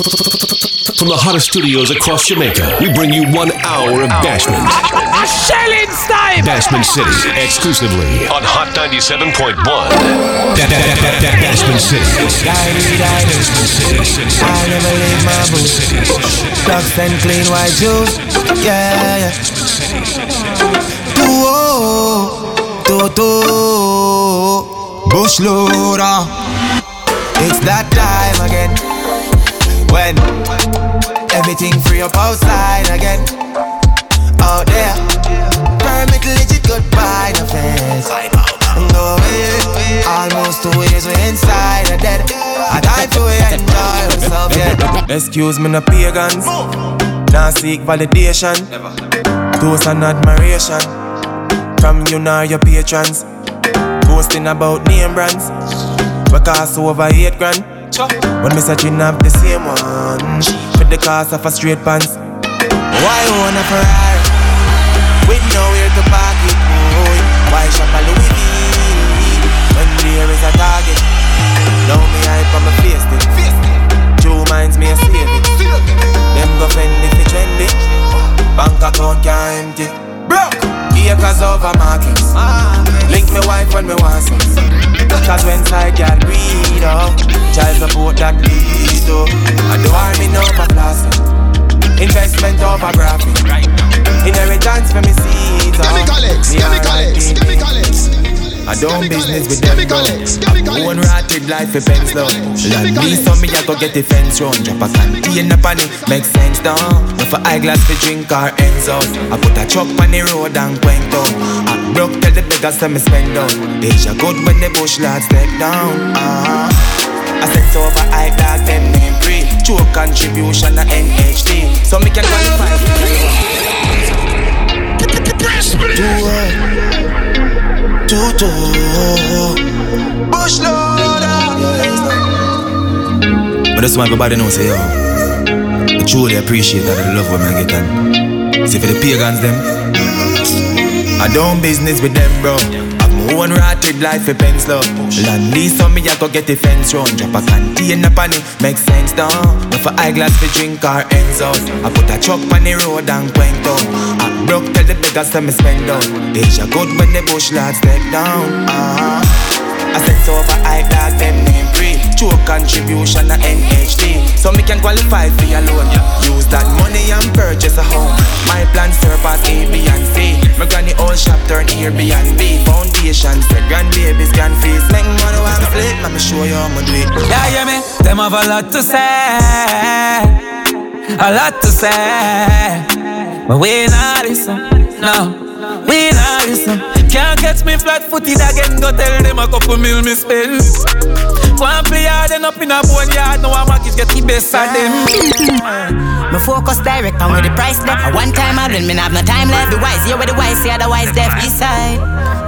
From the hottest studios across Jamaica, we bring you one hour of Bashment. A shelling time! Bashment City, exclusively on Hot 97.1. Bashment City. I never leave my boots. Ducks and clean white shoes. Yeah, yeah. Do, do, do. Bush loader. It's that time again. When everything free up outside again. Out there. Permit legit goodbye, no fence. No way. Almost two years we inside a dead. I time to enjoy myself, yeah. Excuse me, no pagans. Now seek validation. Toast and admiration. From you now your patrons. Boasting about name brands. We cost over eight grand. When me searching up the same one. For the cost of a straight pants. Why own a Ferrari? With nowhere to park it, boy. Why shop a Louis V? When there is a target. Now me hype on my face it. Two minds me a save it. Them go fend if it trendy. Bank account can't empty. Broke. Acres over markets. Ah. Link me wife when me want some. Cause when side girl breed up, child support that lead up. I do army over I don't business with them. I own rotted life for pens though. Land me so me I go get the fence round. Drop a canteen up on it, make sense down. No for eyeglass for drink or ends out. I put a truck on the road and quenk down. I broke tell the beggars to me spend down. Deja good when the bush lads step down. Uh-huh. I set over high dog them name free. True contribution to NHT. So me can qualify. Do do do Bush loader But that's why everybody knows say yo I truly appreciate that the love women get and See for the pagans them. I don't business with them bro. I've my own rotted life for pens love Land lease on me I go get the fence round Drop a canteen up on it Make sense down No for eyeglass for drink or ends out I put a truck on the road and quenk down I broke tell the beggars to me spend down Deja good when the bush lads step down. Uh-huh. I set over high dog them name free True contribution to NHT So me can qualify for your loan. Use that money and purchase a home. My plan surpass A, B and C. My granny old shop turn Airbnb Foundation set grandbabies can feast Make money I'm sleep Let me show you how me do it. Yeah, yeah, me? Them have a lot to say. A lot to say But we not listen No We not listen Can't catch me flat-footed again Go tell them a couple mil me spend One play hard and up in a bone yard Now I'm a get the best of them Me focus direct on where the price left. One time I win, me have no time left. The wise, yeah, where the wise, see otherwise deaf. East side.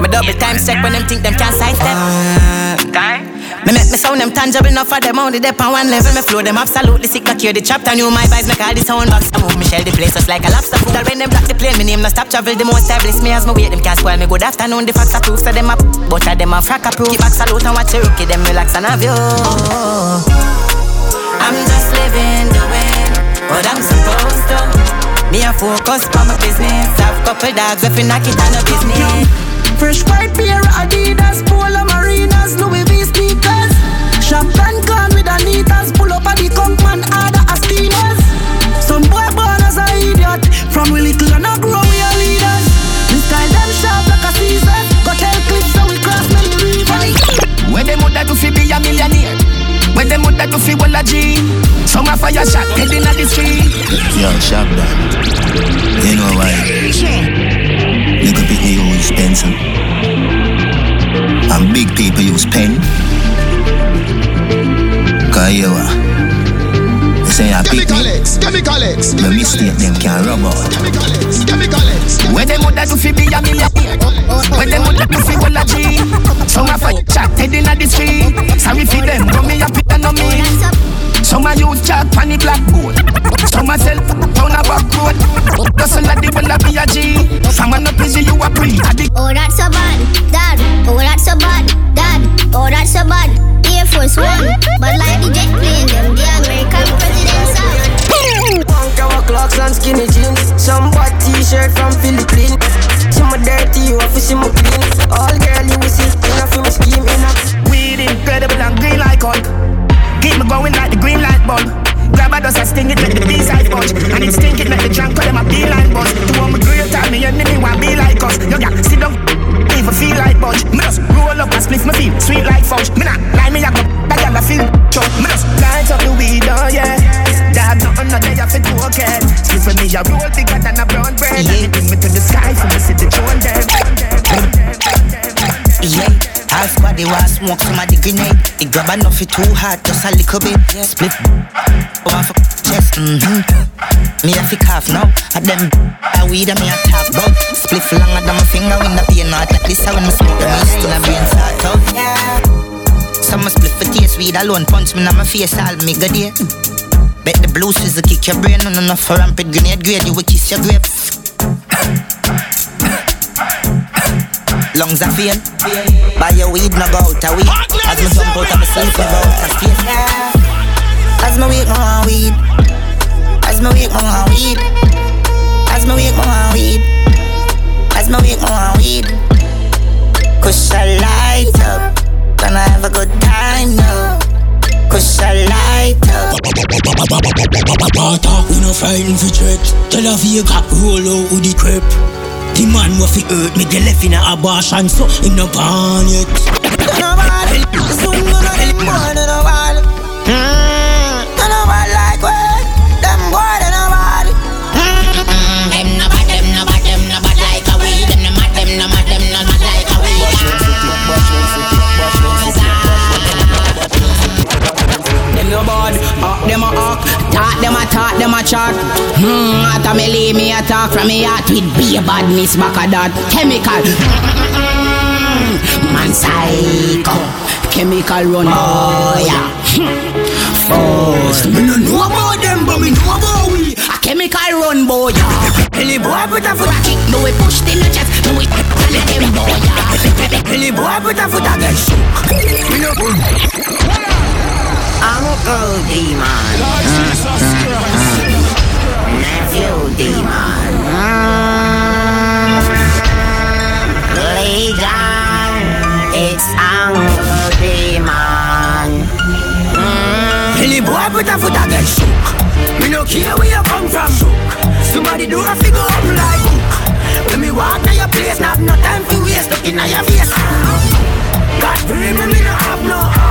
Me double time check when them think them can't sidestep. Uh, time. Me make me sound them tangible enough for them only dep on one level. Me flow them absolutely sick, I cure the chapter. New my vibes make all the sound box. I move me shell the place just like a lobster. Food when them block the plane, me name no stop travel. The most established me as me wait them can't spoil me. Good afternoon, the facts are proof. So them up, but of them a frack proof. Keep back salute and watch your rookie, them relax and have you. I'm just living the way what I'm supposed to. Me a focus on my business. I've couple dogs if you knock it on a business. Fresh white pair Adidas, Polo Marinas, Louis V. Champagne can with Anitas, pull up at the Conkman, order a steamers. Some boy born as a idiot, from we little and I grow we are leaders. We style them sharp like a Caesar, go tell clips so we cross many rivers. Where them woulda do fi be a millionaire? Where them woulda do fi well a G? Some a fire shot head inna the street. Yo, sharp that. You know why? Little bit me use pencil. And big people use pen. Cause you are. They say I pick me. Chemicalex, chemicalex. The mistake them can rub out. Chemicalex, chemicalex. Where them woulda do fi be a millionaire? Where them woulda do fi well a G? Some a fire shot head inna the street. Sorry fi them, but me a pick and no me. Some a use chalk on the blackboard. Some a sell down a back road. Hustle a the well a be a G. Some a no busy, you a pre. A the Oh, that's so bad, Dad. Oh, that's so bad, Dad. Oh, that's so bad force one. But like the jet playing them, the American presidents. song. Punk our clocks and skinny jeans. Some white t-shirt from Philippines. See my dirty, you have to see my clean. All girl you will see, enough for me scheme enough. Weed incredible and green like all. Keep me going like the green light bulb. Grab a dust and sting it like the B-side punch And it stink it like the drunk call them a beeline bus To all my grill time, me enemy want be like us Yo, yeah, sit down, even feel like budge. Me just roll up and spliff my feet, sweet like fudge Me not lie, me a go a chug Me just light up the weed, oh yeah Dad, nothing no day off it okay for me a roll bigger than a brown bread And it bring me to the sky see the drone them Yeah, half body was smoke somebody grenade. It grab enough it too hard, just a little bit. yeah. Split one for chest. Mm-hmm. Me a fi cough now. At them a weed and me a talk about. Split longer than my finger in the pain. Not like this. I when me smoke them in the brain start out. Some split for taste weed alone. Punch me in my face all me good day. Bet the blues is a kick your brain. No, no, no, for rampant grenade grade. You will kiss your grave. lungs are fail. Buy your weed, no go out a weed. As me jump out of my sleep, go out of space. As me wake, me want weed. As me wake, me want weed. As me wake, me want weed. As me wake, me want weed. Cause I light up. Gonna have a good time now. Cause I light up. We no frightened for threat. Tell a Vega, roll out with the crepe. The man wa fi hurt me, the left in a abortion, so in no pan yet. Nobody, soon gonna more than nobody. Talk them a talk, them a chat. Hmm, after me lay me a talk from me heart with be a badness back a that chemical. Mm, man psycho, chemical run boy. yeah. First, me no know about them, but me know about we. A chemical run boy. yeah. Any boy put a foot a kick, no we push in the chest, no we tell them boy. yeah. Any boy put a foot a get shook. Me no Uncle Demon. Nephew Demon. Legion. It's Uncle Demon. Any boy put a foot a get shook. Me no care where you come from. Somebody do a figure up like. When me walk to your place, not no time for waste. Look in your face. God free me, me no have no.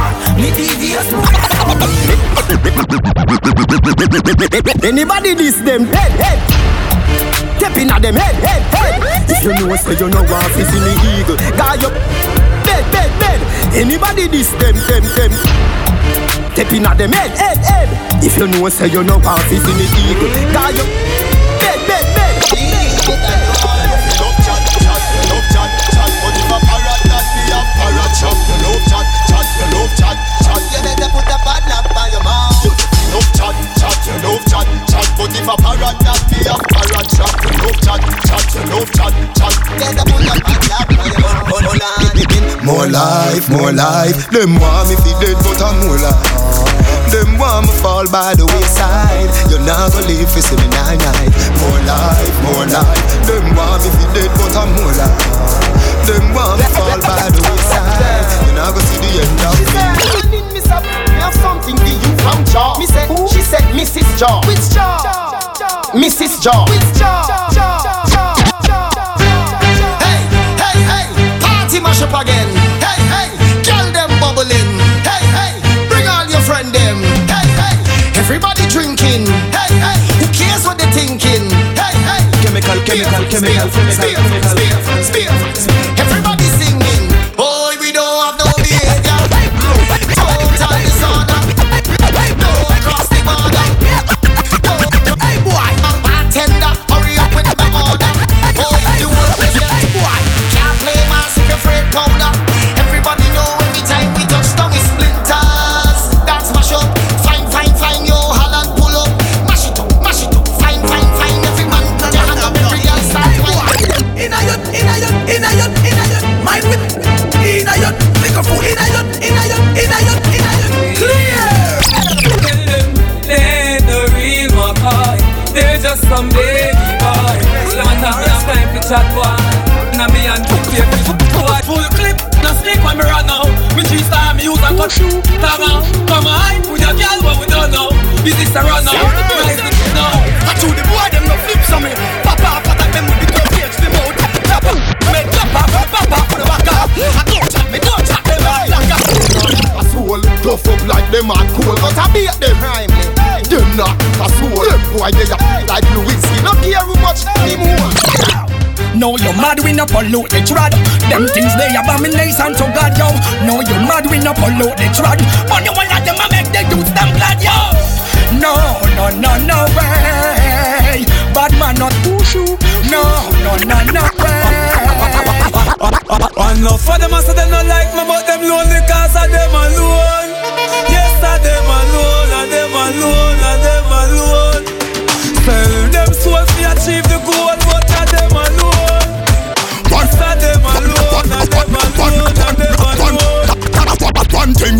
Anybody this them head head in at them head head head If you know say you know want to see me eagle. Guy up bed bed bed Anybody this them them them. In at them head head head If you know say you know want to see me eagle. Guy up bed bed bed love chat, chat. But if a parrot that be a parrot trap, you love chat, chat, you love chat, chat. Better put a bad on your mouth. More life, more life. Them want me fi dead, but I'm more life. Them want me fall by the wayside. You're not gonna live for me nine night. More life, more life. Them want me fi dead, but I'm more life. Them want me fall by the wayside. You're not gonna see the end of She me. said, "Morning, Miss Up, have something for you from Jaw." Me said, she said, Mrs. Jaw. Which Jaw? Mrs. Jaw. Which Jaw? Hey, hey, hey, party mash up again. Hey, hey, girl them bubbling. Hey, hey, bring all your friend them. Hey, hey, everybody drinking. Hey, hey, who cares what they thinking? Hey, hey, Chemical, chemical, chemical, chemical, They abomination to God, yo. No, you mad we no pollute the trad. But you want them a make the youths them glad, yo. No, no, no, no way. Bad man not push you. No, no, no, no way. Enough for them, I say they not like me, but them lonely cause of them alone.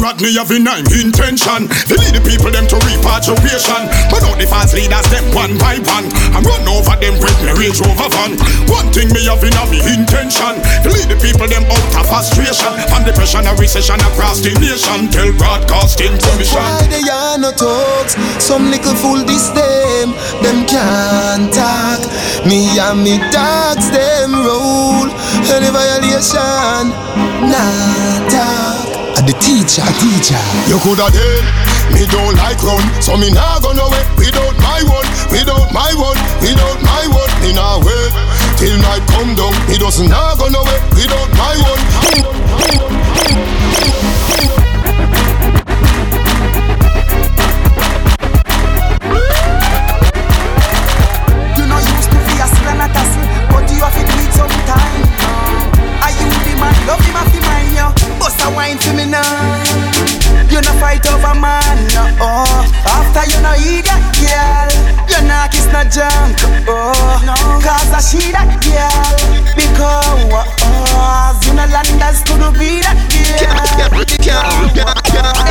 Rodney have in nine intention. To lead the people them to repatriation But not the fast leaders them one by one. And run over them with me Range Rover van. One thing me have in me intention. To lead the people them out of frustration. And depression and recession across the nation Tell broadcasting commission Why they are no talks? Some little fool this them, them can't talk. Me and me dogs them roll. Any violation, nah talk. And the teacher, teacher. You coulda dead, me don't like run So me nah go nowhere. Without my one Without my one, without my one. Me nah wait till night come down. Me just nah go nowhere. Without my one she that girl, because you no landers could be that girl.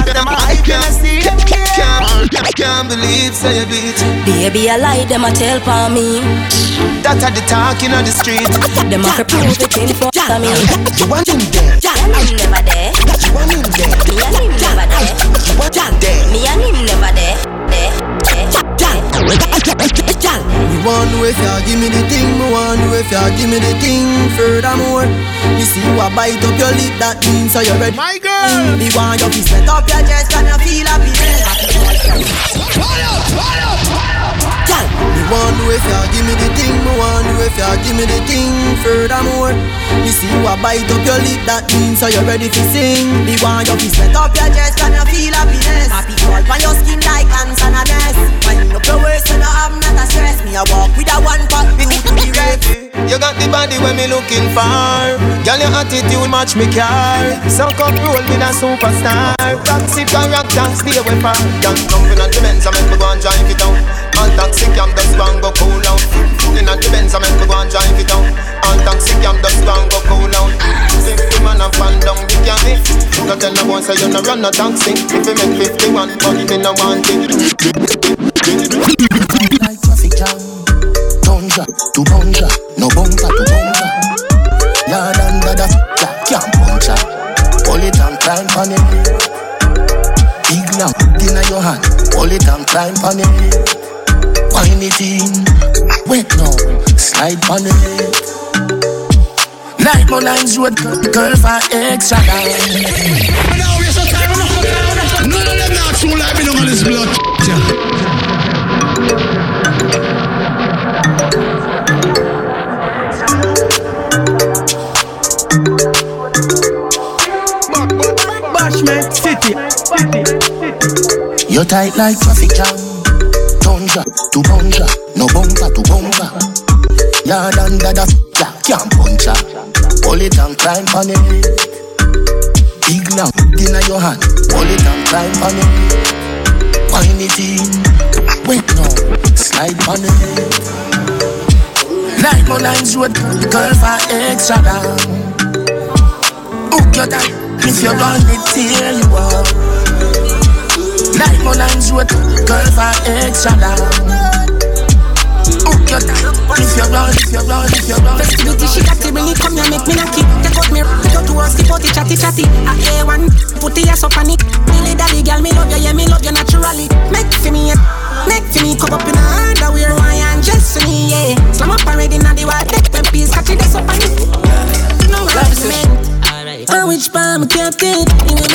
Them hype, you see that girl. Can't believe say you do. Baby, I lie, them a tell for me. That are the talking on the street. Them a prove it in front of me. You want him there? Me and him never there. You want him there? Me and him never there. You want him there? Me and him never there, there. Me want know if you give me the thing, me want know if you give me the thing. Furthermore, me see you a bite up your lip, that means so you're ready. My girl. Me want you to set up your chest and you feel happiness. Girl, me want know if you give me the thing, me want know if you give me the thing. Furthermore, me see you a bite up your lip, that means so you're ready to sing. Me want you to set up your chest and you feel happiness. Happy on your skin like ants and a nest. Wind up your waist and you have not a stress. Me a walk with a one pack, need to be ready. You got the body when me looking for. Girl, your attitude match me car. Suck up roll with a superstar. Toxic character, stay away from. Young jumping on the Benz, I make me go and drive it down. All toxic, I'm just gonna go cool out. In on the Benz, I make me go and drive it down. All toxic, I'm just gonna go cool out. Fifty man a fan down the eh? candy. Go tell the boy say you no run no taxi. If you make fifty-one, money me no want it. Like traffic jam. Tunja to bunja, no bunga to bunga. Yard the yeah, can't her. Pull it and climb on it. Big lamp in your hand, pull it and climb on it. In, wait now, slide on it. Like my lines road, girl for extra. Now we so time. None of them not true like me. No man is blood. Bashment City. You tight like traffic jam. Tunja to bunja, no bumper to bumper. Yard under the yeah, can't punch her. Pull it and climb on it. Big lamp in your hand, pull it and climb on it. Wind it in, wait now, slide on it. Like my lines road, girl for extra down. Hook your tight, if you run it till you up. Like my lines road, girl for extra down. Hook your tight, if you run, if you run, if you run. Festivity, she got to bring it, come here, make me knock it. Take out me, take out to us, keep out the chatty chatty. chatty. A A1, put the ass up on it. Dilly dally, girl, me love you, yeah, me love you naturally. Make for me. Make for me, come up in a underwear, why and just for me, yeah. Slam up already, now the wild, take them peas, catch it, that's up on it. No harassment. On which palm I kept it You want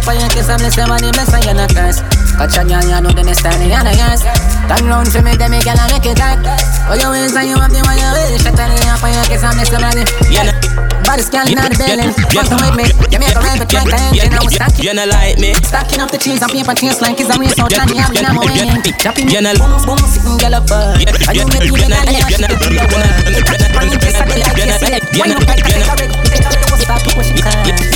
Shut on your kiss and bless your body, bless and you're not curse Catch a girl, you know the next time you the yours Turn round for me, then me and make it hot Call oh, your waist and you want the way Shut on the air for your kiss and bless your body Yeah, Body scanning out the building Fucking with me, you make a rent, but like the engine I was stacking You know like me Stacking up the cheese and paper chase like it's a race out and you have no winning Chopping You know boom boom sitting girl up Are you make me the daddy and she the girl Bring this a like this Why you like that take a rig Take a rig what's that push it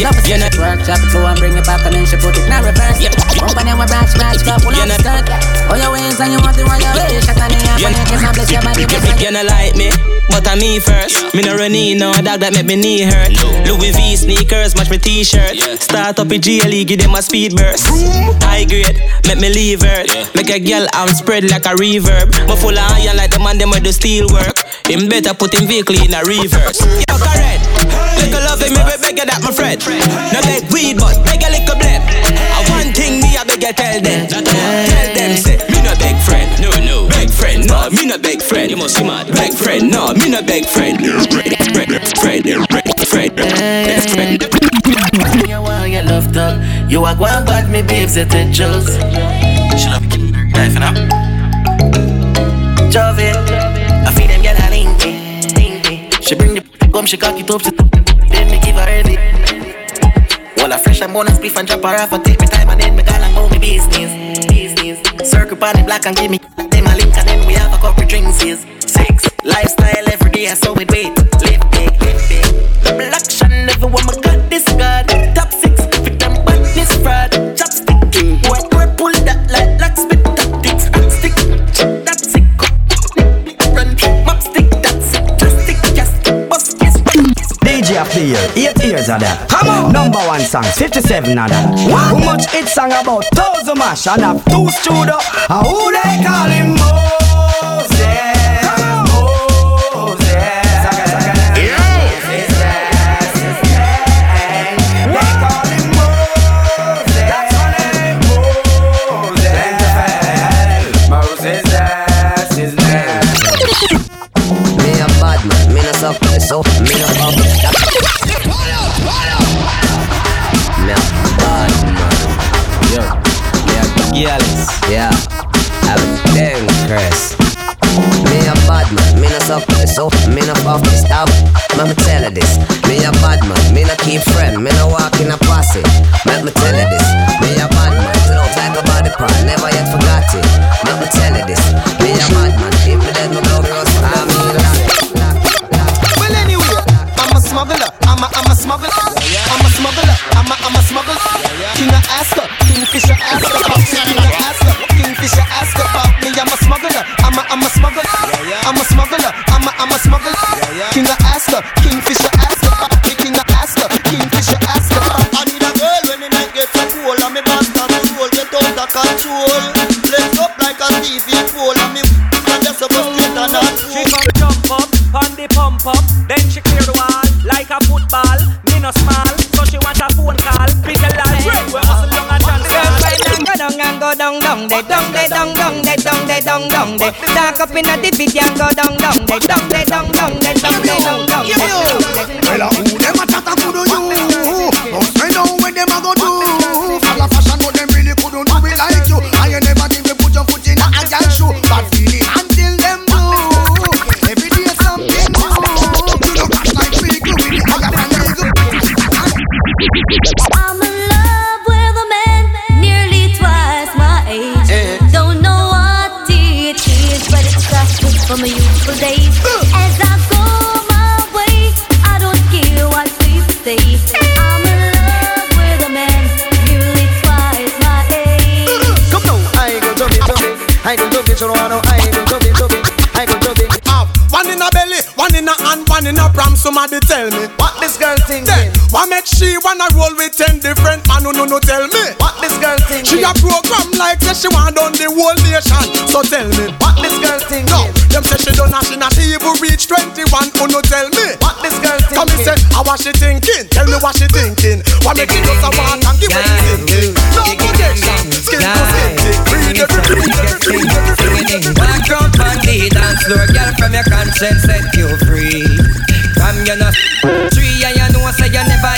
Love it Work chop it slow and bring it back and then she put it in a reverse Bump and then we branch branch go pull up skirt All your ways and you want the one your way Shut on the air for your kiss and bless your body You know like me but I'm me first. Me no run in no dog that make me knee hurt. Louis V sneakers match my t-shirt. Start up a GLE, give them a speed burst. High grade, make me leave hurt. Make a girl arm spread like a reverb. But full of iron like the man them with the steel work. Him better put him vehicle in a reverse. Yo, correct. Little love me be bigger that my friend. No beg weed, but beg a little blend. I one thing me I beg you tell them. Tell them say friend. You must be mad. Beg friend, no me no beg friend. Friend, friend, friend, friend. You want get loved up. You love dog. You are going bad, me babes, it angels. She love me, life now. Jove, I feed them get a linky. She bring the come, she cock it up, she then me give her every. Well, I fresh and bonus beef and drop her off and take me time and then me call and go me business. Business. Circle on the black and give me link and then we have a couple drinks. Is six lifestyle every day, so we wait. Year, eight years of that. Come on. Number one songs, 57 of that. How much it song about thousand mash and have two studio. And who they call him Moses? Moses. Saga, saga, Moses, Girls. Yeah, I'm dangerous Me a bad man, me no suck so me no fuck stop Let me tell you this Me a bad man, me no keep friend Me no walk in a posse Let me tell you this Me a bad man, no type of body part Never yet forgot it Let me tell you this Me a bad man, if me dead me blow gross I mean Well, anyway, I'm a smuggler. I'm a, I'm a smuggler. I'm a smuggler. I'm a, I'm a smuggler. King of Asker, Kingfisher Asker, King of Asker, Kingfisher Asker, pop me. King of Asker, Kingfisher Asker. I need a girl when the night gets so cold and me pants start to roll, get out of control. Flex up like a TV pole and me and just a bust straight and not She come jump up, on the pump up, then she clear the wall like a football. Me no small, so she want a phone call. Pick a line, break, we hustle young and dance. Go down and go down down de down de down down de down down de. Dark up inna the video and go down down de. Down de down down de down de from my youthful days. As I go my way, I don't care what people say. I'm in love with a man nearly twice my age. Come now, I go to it, to it. I go to it, you I know I go to it, to it. I go to it. Up. One in a belly, one in a hand, one in a pram. Somebody tell me What this girl thinking? Then, What make she wanna roll with ten different man? No, no, no, tell me. What this girl think? She a program like that she want done the whole nation. So tell me. What this girl think? No, them say she done and she not even reach 21. Oh no, tell me. What this girl think? Come me say, how was she thinking? Tell me what she thinking. What make she just a walk and give the thinking? No protection, skin to skin. Breathe everything, everything, everything. Walk out on the dance floor, girl, from your conscience set you free. From you know three and you know say you never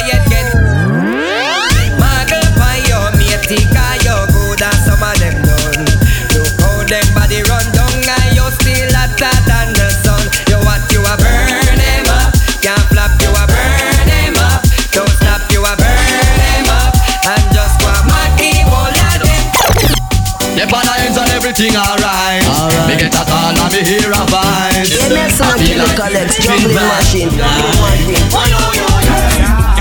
everything alright. Me get a call and me hear a voice. Yeah, Nelson and Killer Collects, juggling machine. Girl,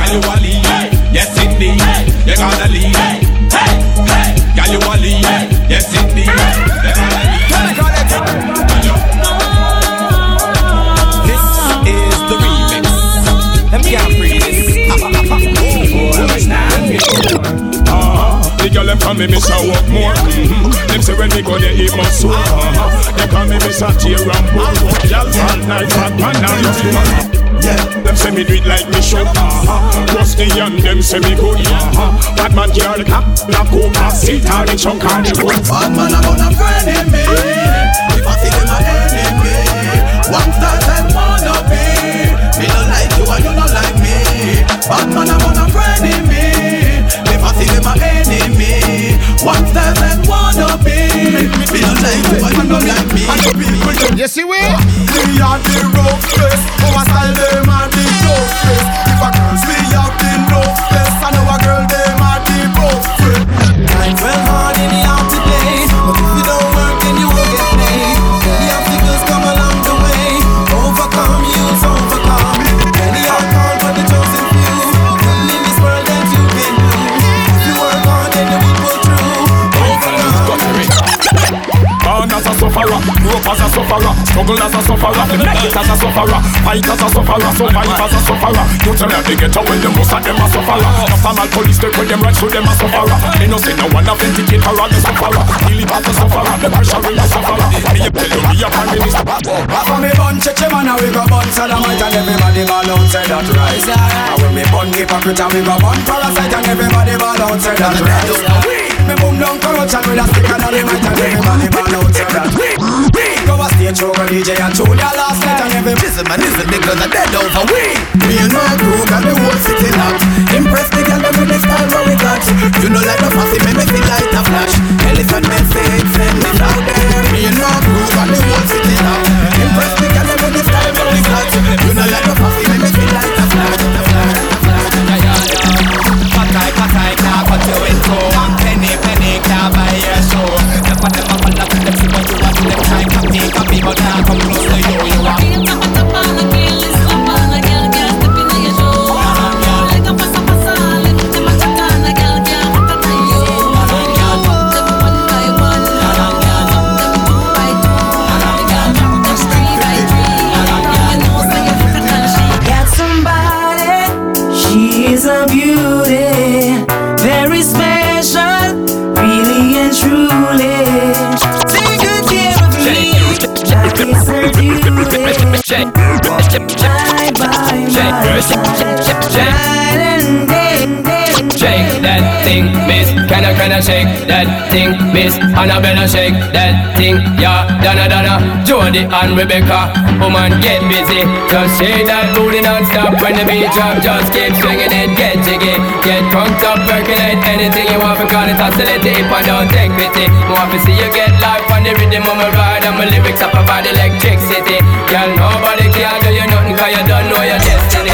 you a lead, yes indeed. You gotta lead. Hey, hey. Girl, you a lead, yes indeed. You gotta lead. This is the remix. Them can't free this. Uh-huh. The girl them call me Mr. Work More. Them say when me go there it must so. They call me Mr. And Bull. Girl all night fat man and just yeah, them say me do it like me should. Uh-huh. Rusty and them say me good. Uh-huh. Bad man the cap, knock over, sit on the chunk on the wood. Bad man I'm gonna friend in me. If I see them a enemy, one star them wanna be. Me don't like you and you don't like me. Bad man I'm gonna friend in me. I see them a enemy, one wanna be. Me don't like you and don't like me. You see we? We are the rough face, our style them are the face. If a girls we sufferer, struggle as a sufferer, make it as a sufferer, fight as a sufferer, survive as a sufferer. You tell me they get away, the most of them a sufferer. My police take with them right, so them a sufferer. Me no say no one authenticate her as a sufferer. Really as a sufferer, the pressure real a sufferer. Me a tell you, me a prime minister. Of me bun cheche man and we go bun sodomite and everybody ball out say that right. And when me bun hypocrite we go bun parasite and everybody ball out say that right. Me boom down corruption with a stick and a limit and everybody ball out say that Go a stage show DJ and Julia last night and every Listen man, is listen niggas are dead over we Me and my crew got the whole city locked Impress the girl with the style what we got. You know like the fussy me make it light a flash. Elephant it send it out there. Me and my crew got the whole city locked Impress the girl with the style what we got. You know like the fussy Bye bye, my side, night and day. Shake that thing, miss. Can I, can I shake that thing, miss? Annabella shake that thing, yeah. Donna, Donna, Jody and Rebecca. Woman, get busy. Just shake that booty non-stop when the beat drop. Just keep swinging it, get jiggy. Get drunk up, percolate anything you want. Because it's oscillating if I don't take pity. Want to see you get life on the rhythm of my ride. And my lyrics up about electricity. Girl, nobody can do you nothing cause you don't know your destiny.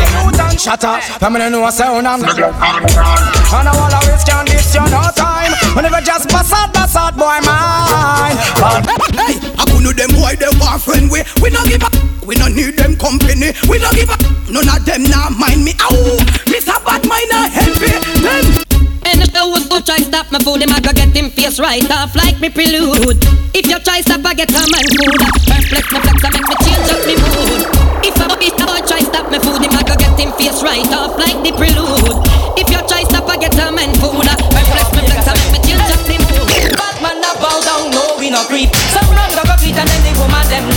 Shut up, I'm gonna know a sound I'm And I wanna waste can this you no time Whenever just pass out, pass out boy mine But hey, I could know them why they want friend we We no give a we no need them company. We no give a none of them now mind me. Ow, Mr. Bad Mind a helpy them. And if you would try stop my food, him I go get him face right off like me prelude. If you try stop, I get a man food. flex me flex, I make me change up me mood. If a bitch boy try stop my food, him I go get him face right off like the prelude. If you try stop, I get a man food. flex me flex, I make me change up me mood. Batman a bow down, no we no creep. Some wrong go go and then the woman them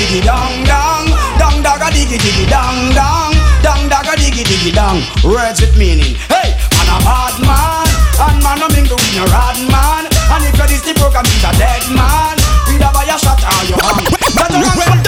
diggy dong dong, dong dog a diggy diggy dong dong, dong dog a diggy diggy dong. Words with meaning. Hey, man a bad man, and man a mingle with no rad man, and if you this the program, he's a dead man. Either by a shot or your hand.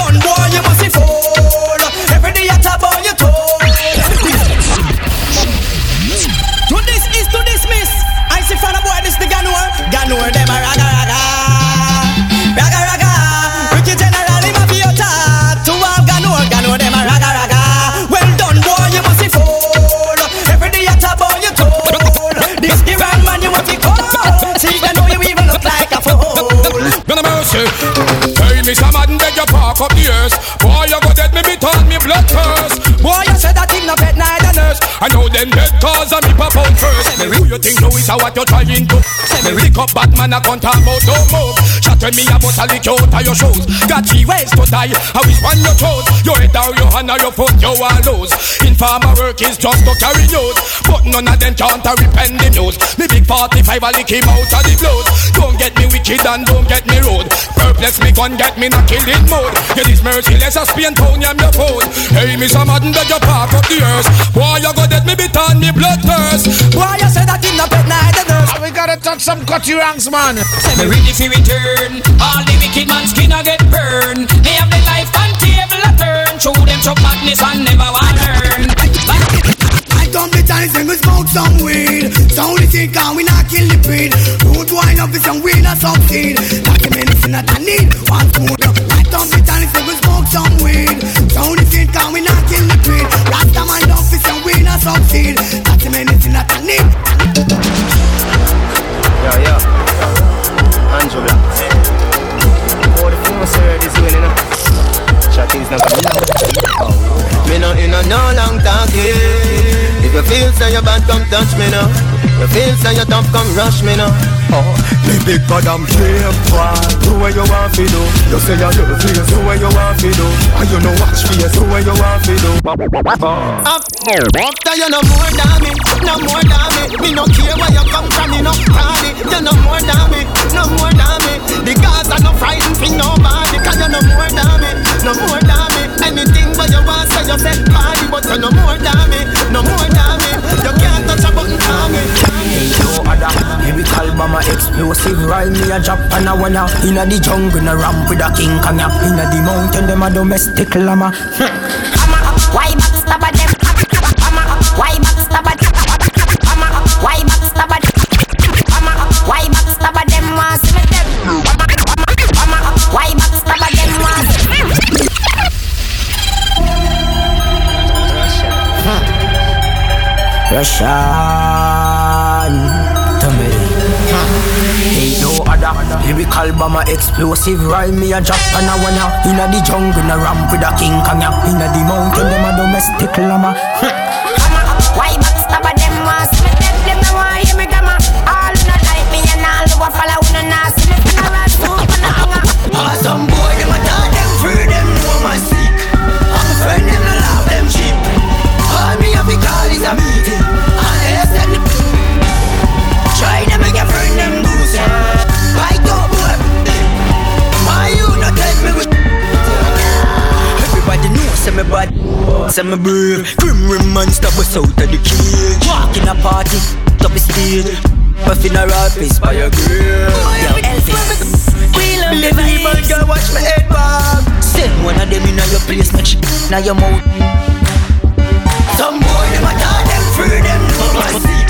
Who you think know is a what you're trying to. Me lick up Batman, I can't talk about no move. Shot when me a bust a lick out of your shoes. Got three ways to die. I wish one you chose. Your head down, your hand or your foot, you will lose. Informer work is just to carry news. But none of them can't repent the news. Me big 45 I lick him out of the blues. Don't get me wicked and don't get me rude. Purpose me gun get me not killing mode. Get this merciless as pain Tony oh, I'm your phone. Hey, Mr. Madden, beg you park up the earth. Boy, you go dead me bit on me blood thirst. Boy, you said that him no pet neither nurse. We gotta touch some Cutty Ranks, man. Me ready for return. All the wicked man skin a get burned. Me have the life and table a turn. Show them chop madness and never want learn. I come the time and we smoke some weed. Sound the thing can we not kill the breed. Root wine up with some weed or succeed. Not the medicine that I need. One spoon. I come the time and we smoke some weed. Sound the thing can we not kill the breed. Rasta man up with some weed or succeed. Not the medicine that I need. Yo, yo. Black. Oh, the phone sir is doing, you know. Chatting's not gonna If you feel say you bad, come touch me now. You feel say you tough, come rush me now. Oh, me big bad I'm boy. Do what you want to do. You say you do things, do what you want to do. And you know watch me, do what you want to do. After you no more than me, no more than me. Me no care where you come from, me no party. You no more than me, no more than me. The guys are no frightened for nobody, cause you no more than me, no more than me. Anything where you want, say you say party, but you no more than me, no more than me. You can't touch a button for me. No other Heavy Calbama explosive Ride me a drop and a wanna Inna the jungle in a ramp with a king kanya Inna the mountain them a domestic llama. Why backstab at Russian Tommy Ain't no other Lyrical bomber explosive. Ride me a drop and a wanna. Inna the jungle a ramp with a king kanya Inna the mountain them a domestic llama Say me brave. Grim rim monster bust out of the cage. Walk in a party Top the stage a rap is by your grave. Yo Elvis. We love the vibes. girl watch me head back Send one of them in your place Make shit in your mouth. Some boy them a talk them free, them my seek.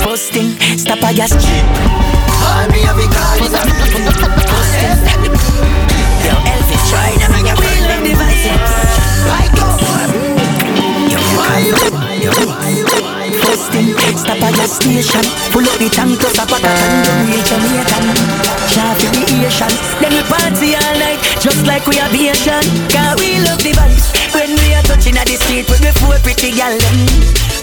First thing Stop a gas cheap All me have to call is a meeting. And they Yo Elvis Try to make a friend love the vibes. I go boy. First thing, stop at your station Pull up the tank plus a pot and don't reach Jamaican Shout for the Asian Then we party all night Just like we are Asian Cause we love the vibes When we are touching at the street With the four pretty gal them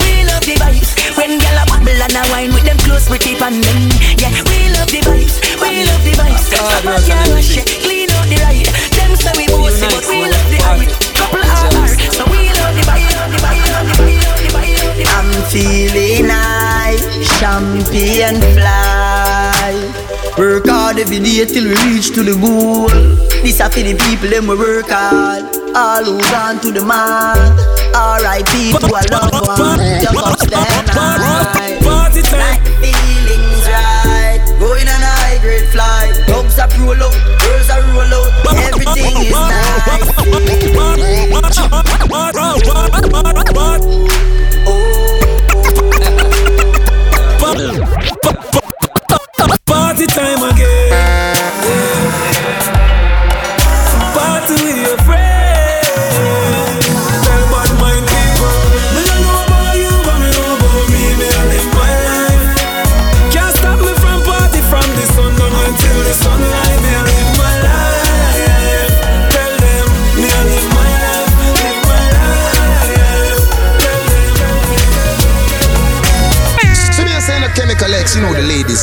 We love the vibes When gal a bubble and a wine With them close pretty pan them Yeah, we love the vibes We love the vibes Stop a car rush Clean out the ride Them say we bossy But we love the habit Couple hours So we I'm feeling high, champion fly. Work hard every day till we reach to the goal. This are for the people them we work hard. All who gone to the mark, R.I.P. to a loved one. You touch them night. Party time. Like feelings right. Going on a high grade flight. Dogs are roll out,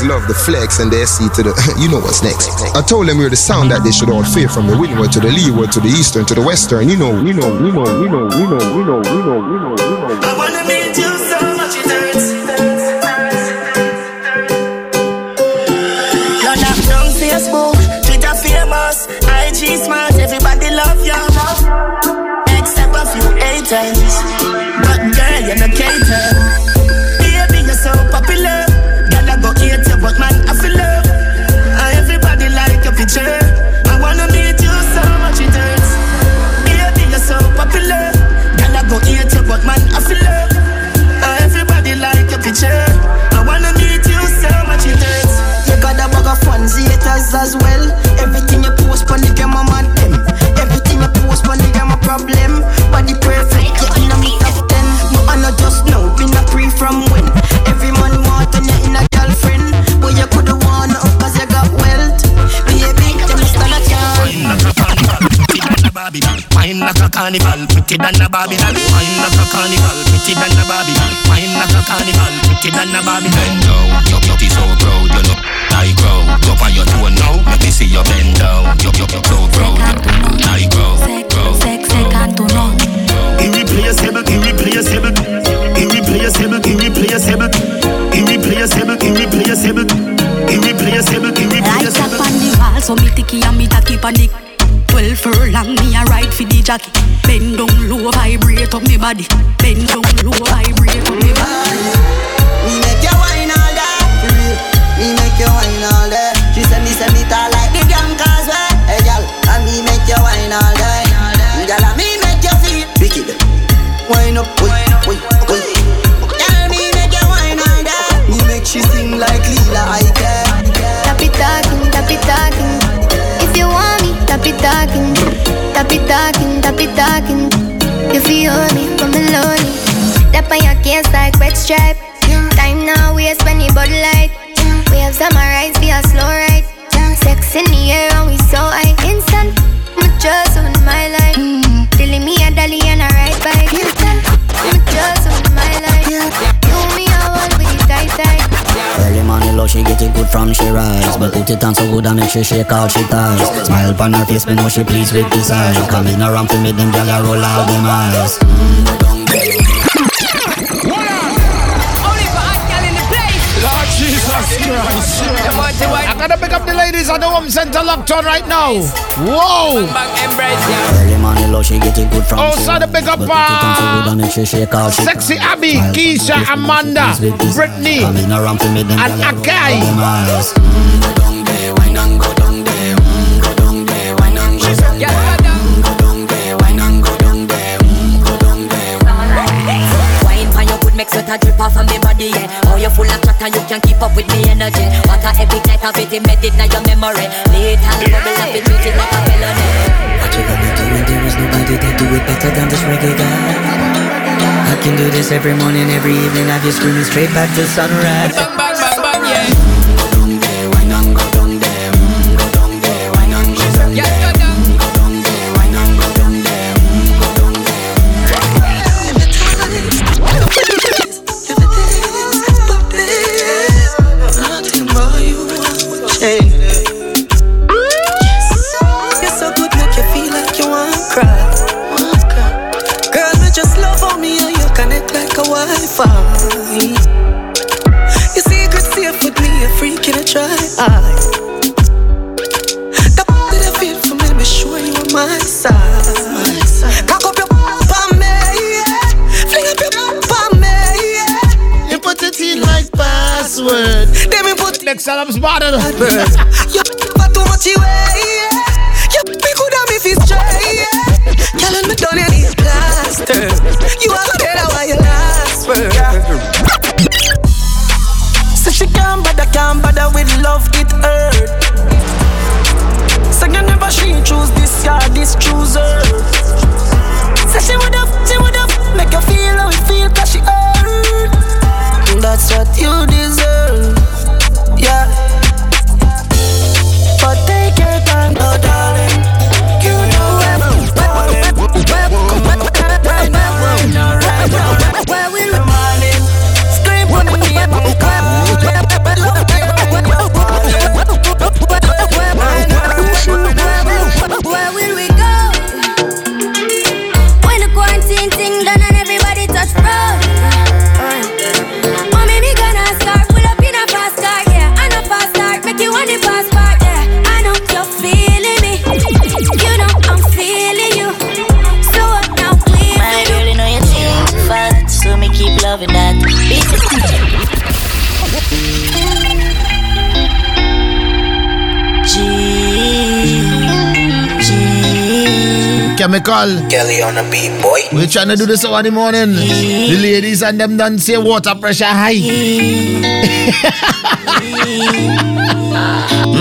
love the flex and they see to the, you know what's next. I told them we're the sound that they should all fear from the windward to the leeward to the eastern to the western. You know, you know, you know, you know, you know, you know, you know, you know, you know. I wanna meet you so much it hurts. You're not from Facebook, Twitter famous, IG smart, everybody love you. Except a few haters, but girl you're not cater. A Babylon. Wine like a carnival, pretty than a Babylon. Wine like a carnival, pretty than a Babylon. Bend down, your beauty so proud, you know. Up me body. Bend down low, vibrate stripe. Time now waste when you bud light. We have summarized via slow ride. Sex in the air and we so high. Instant, my just on my life. Telling me a dolly and a ride bike. Instant, my just on my life. You me a one with it tight tight. Early morning low, she get it good from she rise But put it on so good and make she shake all she ties Smile upon her face, me know she pleased with this eye Coming around to me, them gyal roll out them eyes Lord Christ. I? I gotta pick up the ladies at the home center lockdown right now. Whoa. Oh, morning love, she get up uh, Sexy Abby, Keisha, Amanda, Brittany, and Akai. Yeah. Make full of chat and you can't keep up with me energy. What a epic night of it, embedded in your memory. Little bubble up, it treat it like a felony. What you gonna do when there is nobody that do it better than this reggae guy? I can do this every morning, every evening. Have you screaming straight back to sunrise. Next Chemical. Kelly on the beat, boy. We're trying to do this over the morning. The ladies and them done say water pressure high.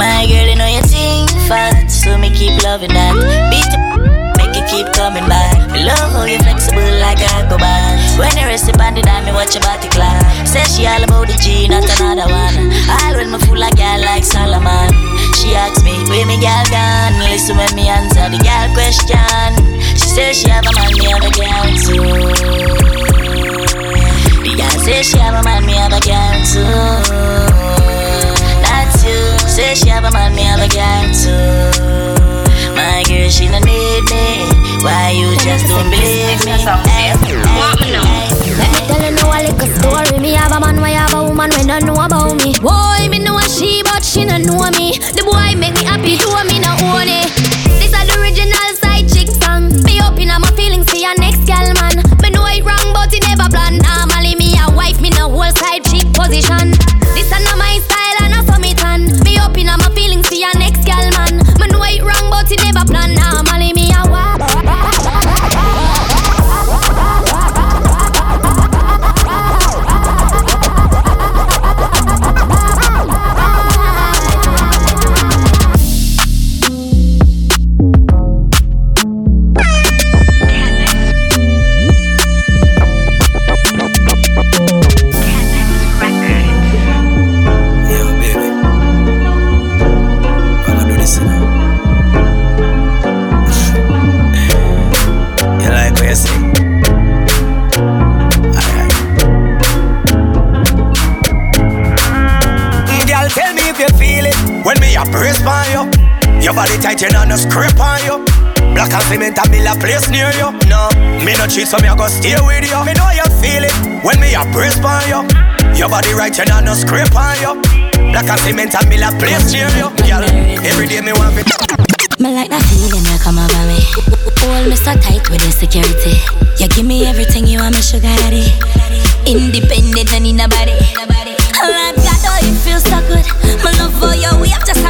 My girl, you know you think fat, so me keep loving that. Beat make it keep coming back. Me love how you flexible like a cobalt. When you rest upon the dime, me watch your body clap. Say she all about the G, not another one. All when me fool like girl like Solomon. She asks me, where me girl gone? Listen when me answer the girl question. She says she have a man, me have a girl too. The girl says she have a man, me have a girl too. That's you. Say she have a man, me have a girl too. My girl, she don't need me. Why you just don't believe me? Hey, Let me tell you now a little story. Me have a man, why have a woman when don't know about me. Boy, me know a she, but she don't know me. Cheat, so me a go stay with you. Me know you feel it when me a press on you. Your body right, you know no scrape on you. Black and cement and build a place near you. Girl, every day me want it. Me like that feeling you come over me. Hold me so tight with the security. You give me everything you want, me sugar daddy. Independent and in a body. Lord God, oh, it feels so good. My love for you, we have just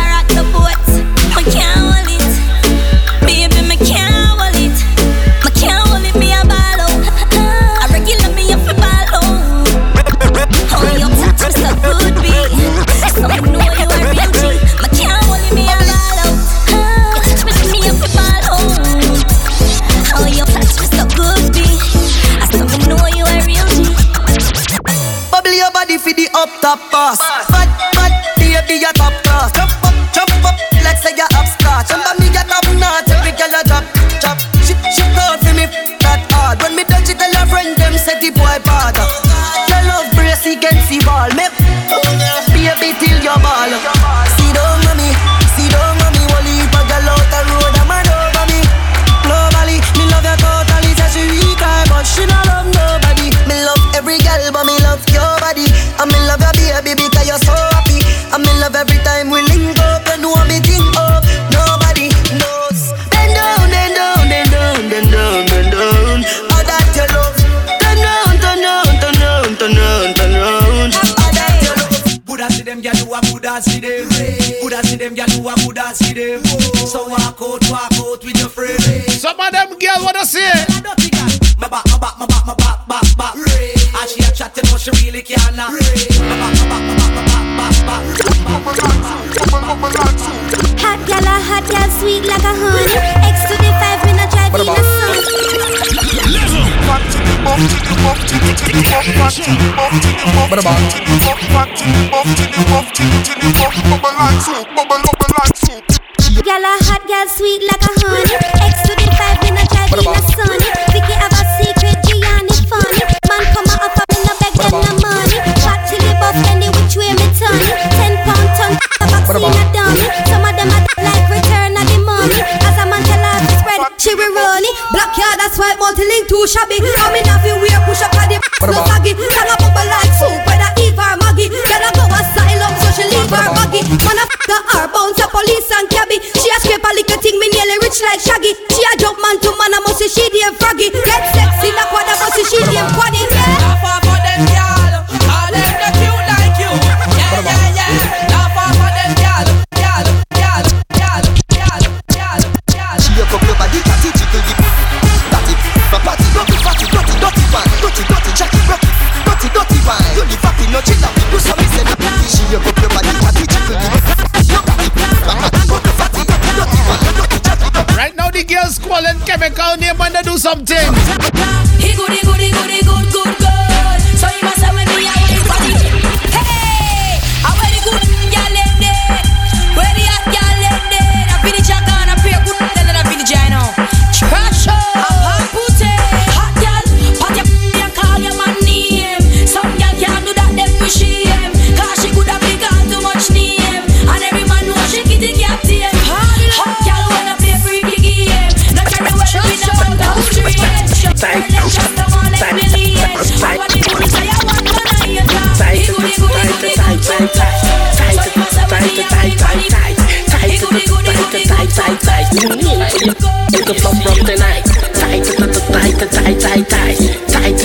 Bubble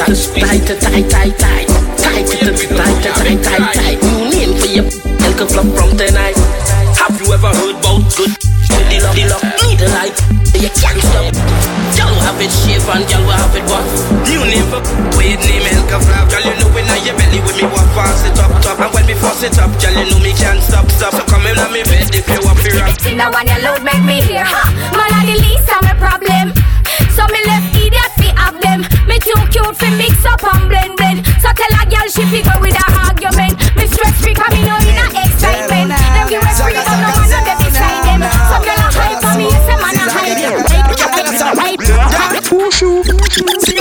to tight, tight, tight, tight. Tight to tight, tight, tight, tight. Tune in for your elk flop from tonight. Have you ever heard about good? The love, the love, need a light. You can't stop. Y'all will have it shape and y'all will have it what? New name for weird name elk flop. Y'all you know when I your belly with me what fast it up top. And when me force it up, y'all you know me can't stop stop. So come in on me bed if you want to rock. Now when you load make me hear, huh? Man, I the least I'm a problem. So me left fi mix up and blend blend So tell a girl she fi go with her argument. Me stress free cause me know in a excitement. Them give us free but no man no get beside them. Some girl a hype on me, some man a hype. Them Girl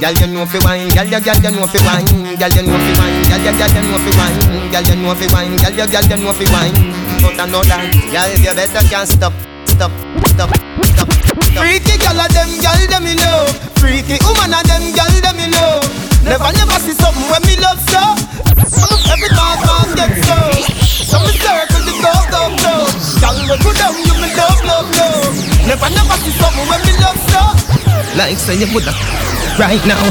Girl, you know fi wine, girl, you, girl, you know fi wine, girl, you know girl, girl, you know fi wine, girl, you know fi wine, girl, you, girl, you know fi wine. But I know that, girl, you better can't stop, stop, stop, stop. Freaky girl, a them girl, them me love. Freaky woman, a them girl, them me love. Never, never see something when me love so. Every time I get so. So me circle the go, go, go. Girl, when you down, you me love, love, love. Never, never see something when me love so. Like say you woulda right now.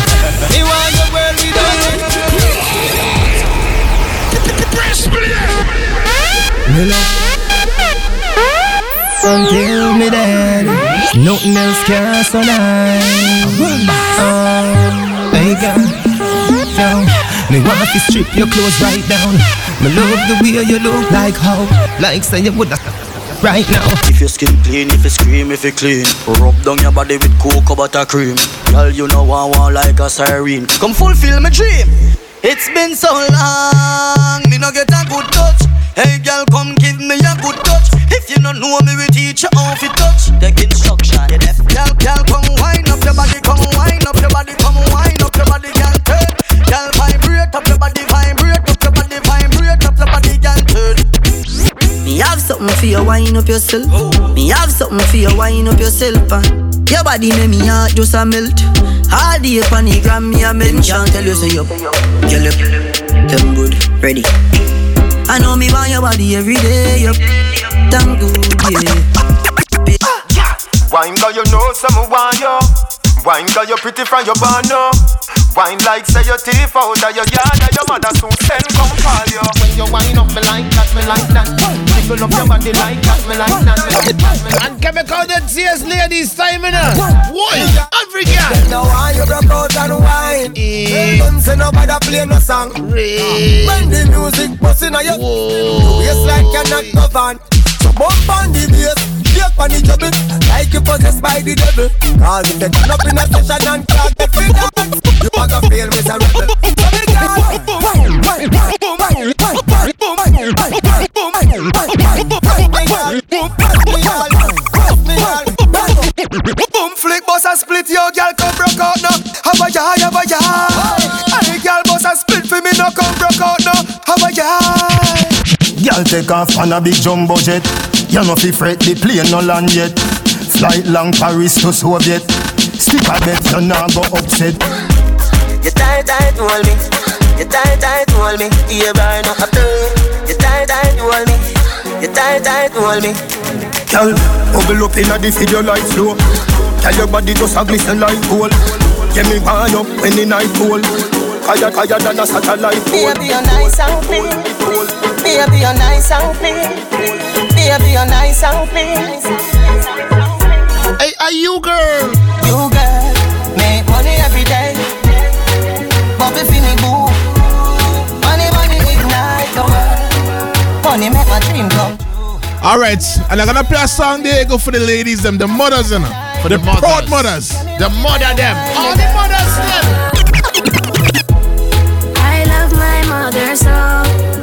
Me want the world without you. Me love until me dead. Nothing else can nice. Oh, hey girl, yo, me want to strip your clothes right down. Me love the way you look like how, like say you woulda right now. If your skin clean, if you scream, if you clean Rub down your body with cocoa butter cream Girl, you know I want like a siren Come fulfill my dream It's been so long, me no get a good touch. Hey girl, come give me a good touch. If you don't know me, we teach you how to touch. Take instruction. You deaf. Girl, girl, come wind up your body, come wind up your body, come wind up your body, girl, turn. Girl, vibrate up your body, vibrate up your body, vibrate up your body, girl, turn. Me have something for you, wind up yourself. Me have something for you, wind up yourself. Uh. Your body make me heart just a melt. All day on the gram, me a mention. Tell you say up, girl up, them good, ready. I know me want your body every day, yup. Damn good, yeah. Wine girl, you know some want you. Wine girl, you pretty from your barn no. Wine like say your teeth out of your yard and your mother soon send come call you. When you wine up me like that, me like that. Tickle up your body like that, me like that. Me like that, me like And chemical the tears ladies time in it. Why? Africa. Now why you broke out and wine? Eh. Them say nobody play no song. When the music busting on your waist like you're not governed. Bump on the bass, shake on the trouble Like you possessed by the devil Cause if you turn up in a session and can't get free dance You are gonna feel miserable Boom flick, boss, I split your girl, come broke out now. Have a ya, have a ya. Girl take off on a big jumbo jet. You know fi fret the plane no land yet. Flight long Paris to Soviet. Stick a bet you nah go upset. You tight, tight, hold me. You tight, tight, hold me. You burn up a You tight, tight, hold me. You tight, tight, hold me. Girl, bubble up inna the video like flow. Tell your body just a glisten like gold. Get me wind up when the night cold. Higher, higher than a satellite pole. Baby, you're nice and clean. Baby, you're nice and clean. Baby, you're nice and clean. Hey, are you girl? You girl, make money every day. Bobby feel boo. Money, money ignite the world. Money make my dream come. All right, and I'm gonna play a song there go for the ladies, them, the mothers, you know, for the, proud mothers, the mother them, all the mothers them. I love my mother so